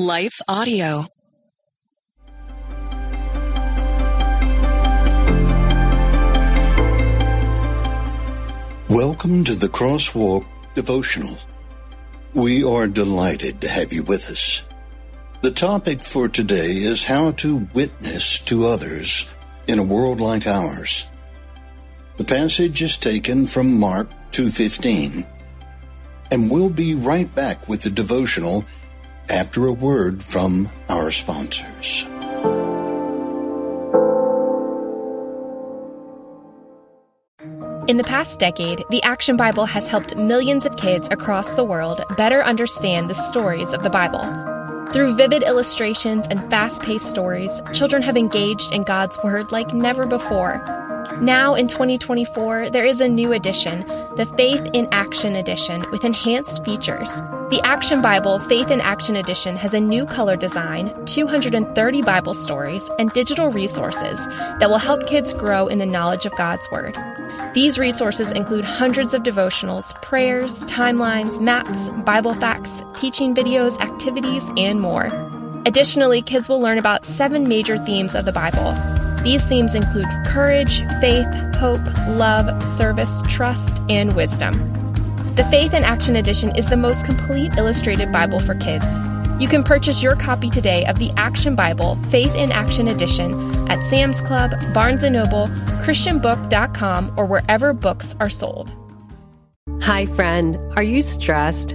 Life Audio. Welcome to the Crosswalk Devotional. We are delighted to have you with us. The topic for today is how to witness to others in a world like ours. The passage is taken from Mark 2:15. And we'll be right back with the devotional after a word from our sponsors. In the past decade, the Action Bible has helped millions of kids across the world better understand the stories of the Bible. Through vivid illustrations and fast paced stories, children have engaged in God's Word like never before. Now in 2024, there is a new edition, the Faith in Action Edition, with enhanced features. The Action Bible Faith in Action Edition has a new color design, 230 Bible stories, and digital resources that will help kids grow in the knowledge of God's Word. These resources include hundreds of devotionals, prayers, timelines, maps, Bible facts, teaching videos, activities, and more. Additionally, kids will learn about seven major themes of the Bible these themes include courage, faith, hope, love, service, trust, and wisdom. The Faith in Action Edition is the most complete illustrated Bible for kids. You can purchase your copy today of the Action Bible Faith in Action Edition at Sam's Club, Barnes & Noble, christianbook.com, or wherever books are sold. Hi friend, are you stressed?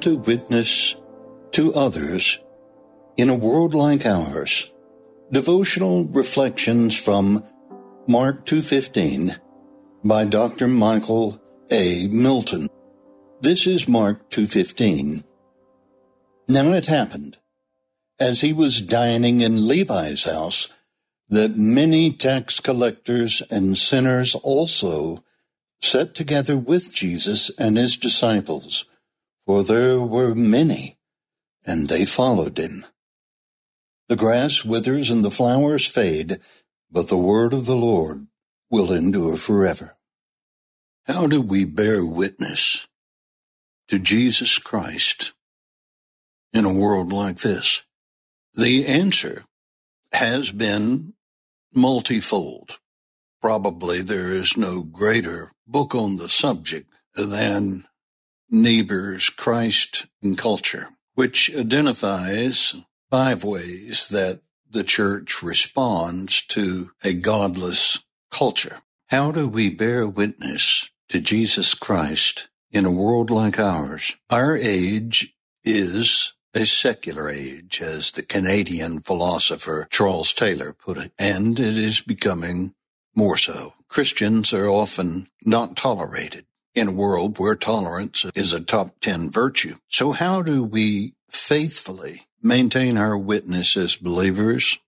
to witness to others in a world like ours. Devotional reflections from Mark 2:15 by Dr. Michael A. Milton. This is Mark 2:15. Now it happened as he was dining in Levi's house that many tax collectors and sinners also sat together with Jesus and his disciples for there were many, and they followed him. The grass withers and the flowers fade, but the word of the Lord will endure forever. How do we bear witness to Jesus Christ in a world like this? The answer has been multifold. Probably there is no greater book on the subject than Niebuhr's Christ and Culture, which identifies five ways that the church responds to a godless culture. How do we bear witness to Jesus Christ in a world like ours? Our age is a secular age, as the Canadian philosopher Charles Taylor put it, and it is becoming more so. Christians are often not tolerated in a world where tolerance is a top 10 virtue. So how do we faithfully maintain our witness as believers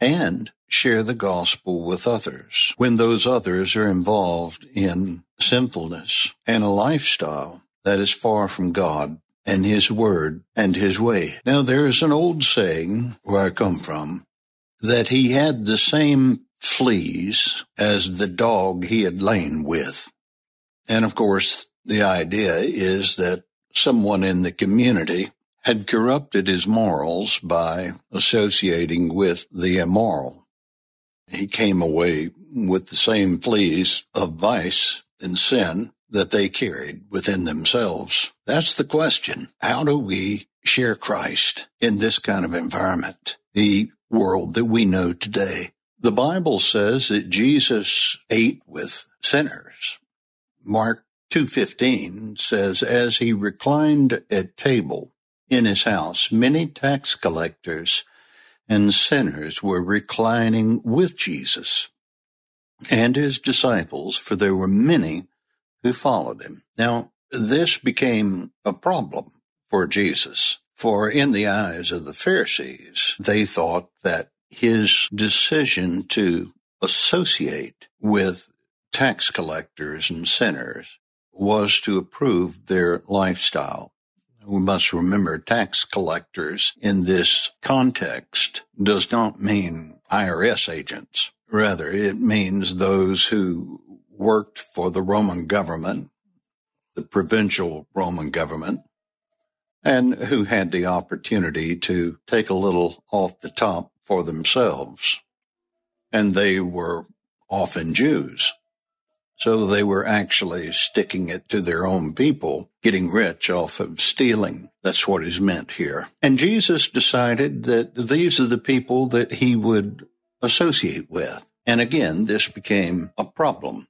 and share the gospel with others when those others are involved in sinfulness and a lifestyle that is far from God and His Word and His way. Now there is an old saying where I come from that he had the same fleas as the dog he had lain with. And of course, the idea is that someone in the community had corrupted his morals by associating with the immoral. He came away with the same fleas of vice and sin that they carried within themselves. That's the question. How do we share Christ in this kind of environment? The world that we know today. The Bible says that Jesus ate with sinners. Mark 2:15 says as he reclined at table in his house many tax collectors and sinners were reclining with Jesus and his disciples for there were many who followed him. Now this became a problem for Jesus. For in the eyes of the Pharisees, they thought that his decision to associate with tax collectors and sinners was to approve their lifestyle. We must remember tax collectors in this context does not mean IRS agents. Rather, it means those who worked for the Roman government, the provincial Roman government, and who had the opportunity to take a little off the top for themselves. And they were often Jews. So they were actually sticking it to their own people, getting rich off of stealing. That's what is meant here. And Jesus decided that these are the people that he would associate with. And again, this became a problem.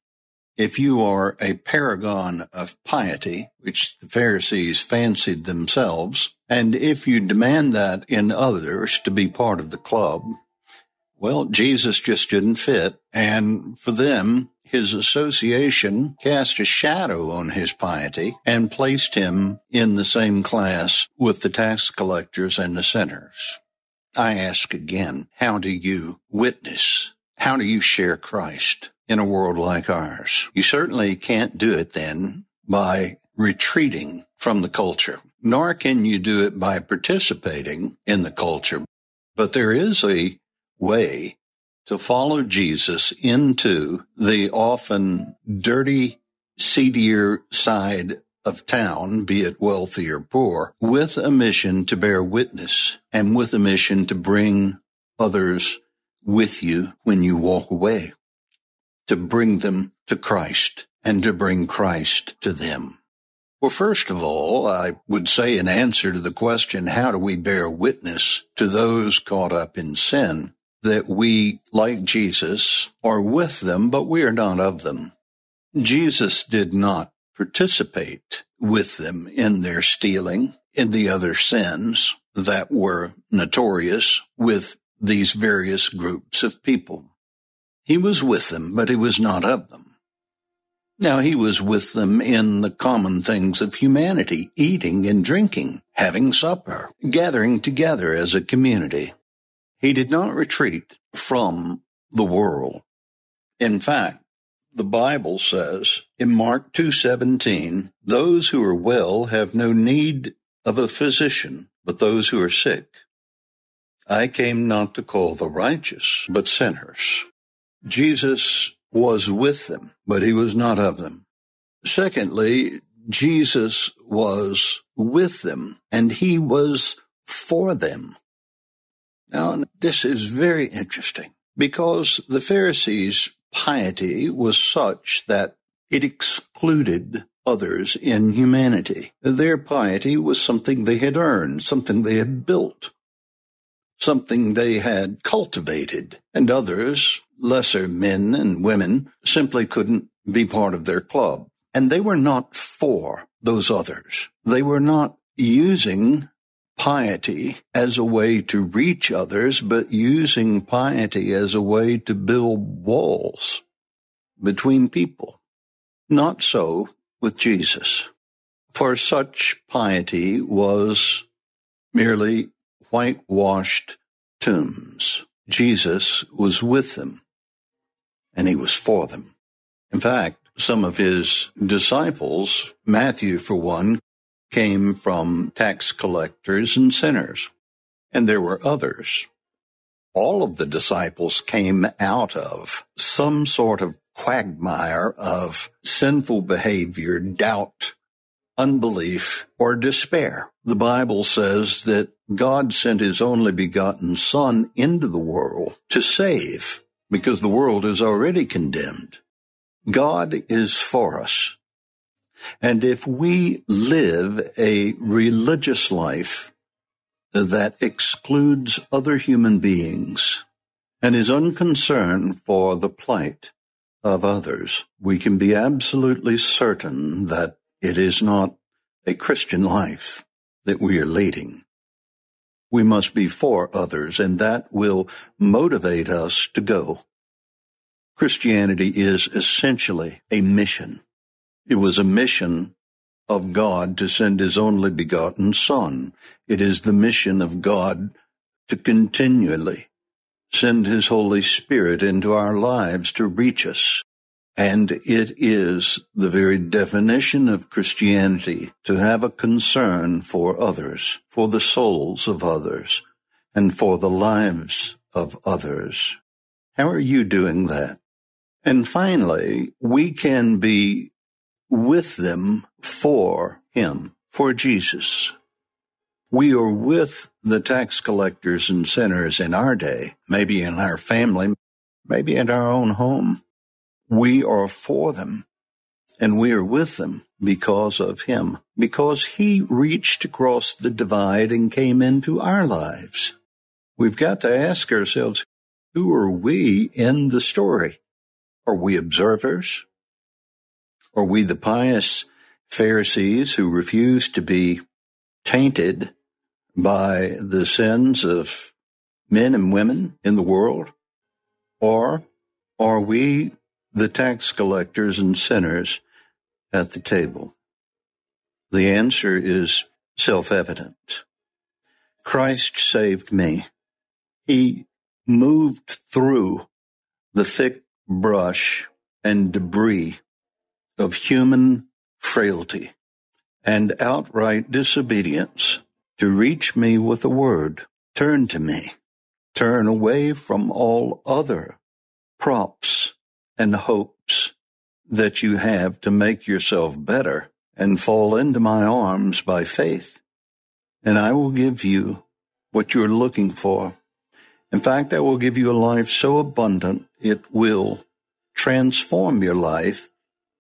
If you are a paragon of piety, which the Pharisees fancied themselves, and if you demand that in others to be part of the club, well, Jesus just didn't fit. And for them, his association cast a shadow on his piety and placed him in the same class with the tax collectors and the sinners. I ask again, how do you witness? How do you share Christ in a world like ours? You certainly can't do it then by retreating from the culture, nor can you do it by participating in the culture. But there is a way to follow Jesus into the often dirty, seedier side of town, be it wealthy or poor, with a mission to bear witness and with a mission to bring others with you when you walk away, to bring them to Christ and to bring Christ to them. Well, first of all, I would say in answer to the question, how do we bear witness to those caught up in sin? That we, like Jesus, are with them, but we are not of them. Jesus did not participate with them in their stealing, in the other sins that were notorious with these various groups of people. He was with them, but he was not of them. Now he was with them in the common things of humanity, eating and drinking, having supper, gathering together as a community. He did not retreat from the world. In fact, the Bible says in Mark 2:17, those who are well have no need of a physician, but those who are sick. I came not to call the righteous, but sinners. Jesus was with them, but he was not of them. Secondly, Jesus was with them and he was for them. Now, this is very interesting because the Pharisees' piety was such that it excluded others in humanity. Their piety was something they had earned, something they had built, something they had cultivated, and others, lesser men and women, simply couldn't be part of their club. And they were not for those others. They were not using piety as a way to reach others, but using piety as a way to build walls between people. Not so with Jesus. For such piety was merely whitewashed tombs. Jesus was with them and he was for them. In fact, some of his disciples, Matthew for one, came from tax collectors and sinners, and there were others. All of the disciples came out of some sort of quagmire of sinful behavior, doubt, unbelief, or despair. The Bible says that God sent his only begotten Son into the world to save because the world is already condemned. God is for us. And if we live a religious life that excludes other human beings and is unconcerned for the plight of others, we can be absolutely certain that it is not a Christian life that we are leading. We must be for others, and that will motivate us to go. Christianity is essentially a mission. It was a mission of God to send his only begotten Son. It is the mission of God to continually send his Holy Spirit into our lives to reach us. And it is the very definition of Christianity to have a concern for others, for the souls of others, and for the lives of others. How are you doing that? And finally, we can be with them for him, for Jesus. We are with the tax collectors and sinners in our day, maybe in our family, maybe in our own home. We are for them and we are with them because of him, because he reached across the divide and came into our lives. We've got to ask ourselves, who are we in the story? Are we observers? Are we the pious Pharisees who refuse to be tainted by the sins of men and women in the world? Or are we the tax collectors and sinners at the table? The answer is self-evident. Christ saved me. He moved through the thick brush and debris of human frailty and outright disobedience to reach me with a word. Turn to me. Turn away from all other props and hopes that you have to make yourself better and fall into my arms by faith. And I will give you what you're looking for. In fact, I will give you a life so abundant it will transform your life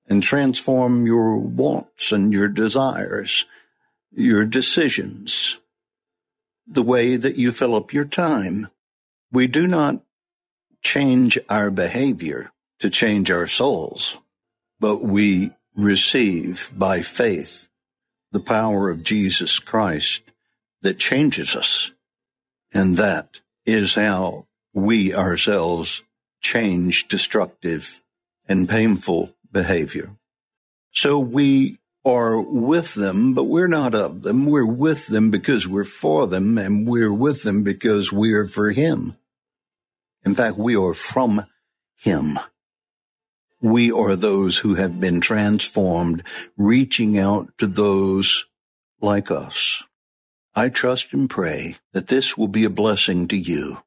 and transform your wants and your desires, your decisions, the way that you fill up your time. We do not change our behavior to change our souls, but we receive by faith the power of Jesus Christ that changes us. And that is how we ourselves change destructive and painful behavior. So we are with them, but we're not of them. We're with them because we're for them and we're with them because we are for him. In fact, we are from him. We are those who have been transformed, reaching out to those like us. I trust and pray that this will be a blessing to you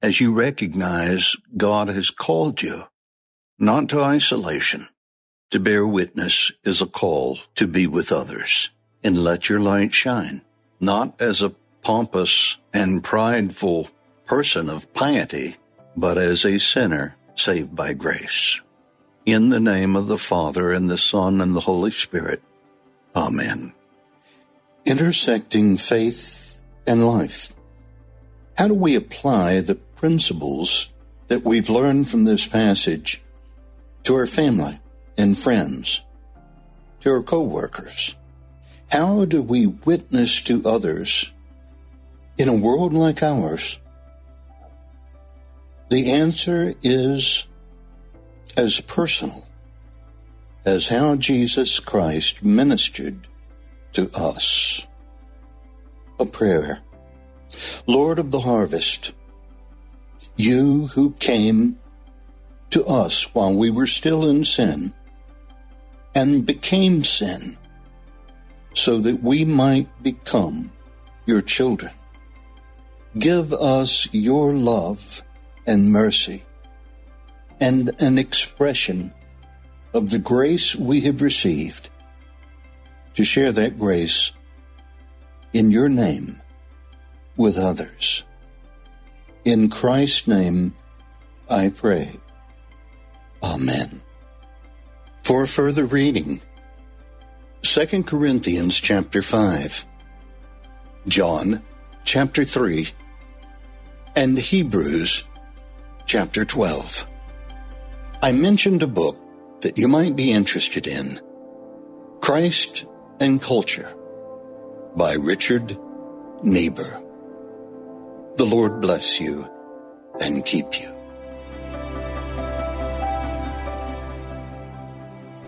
as you recognize God has called you, not to isolation, to bear witness is a call to be with others and let your light shine, not as a pompous and prideful person of piety, but as a sinner saved by grace. In the name of the Father and the Son and the Holy Spirit. Amen. Intersecting faith and life. How do we apply the principles that we've learned from this passage to our family? And friends, to our co-workers? How do we witness to others in a world like ours? The answer is as personal as how Jesus Christ ministered to us. A prayer. Lord of the harvest, you who came to us while we were still in sin, and became sin so that we might become your children. Give us your love and mercy and an expression of the grace we have received to share that grace in your name with others. In Christ's name, I pray. Amen. For further reading, 2 Corinthians chapter 5, John chapter 3, and Hebrews chapter 12. I mentioned a book that you might be interested in, Christ and Culture by Richard Niebuhr. The Lord bless you and keep you.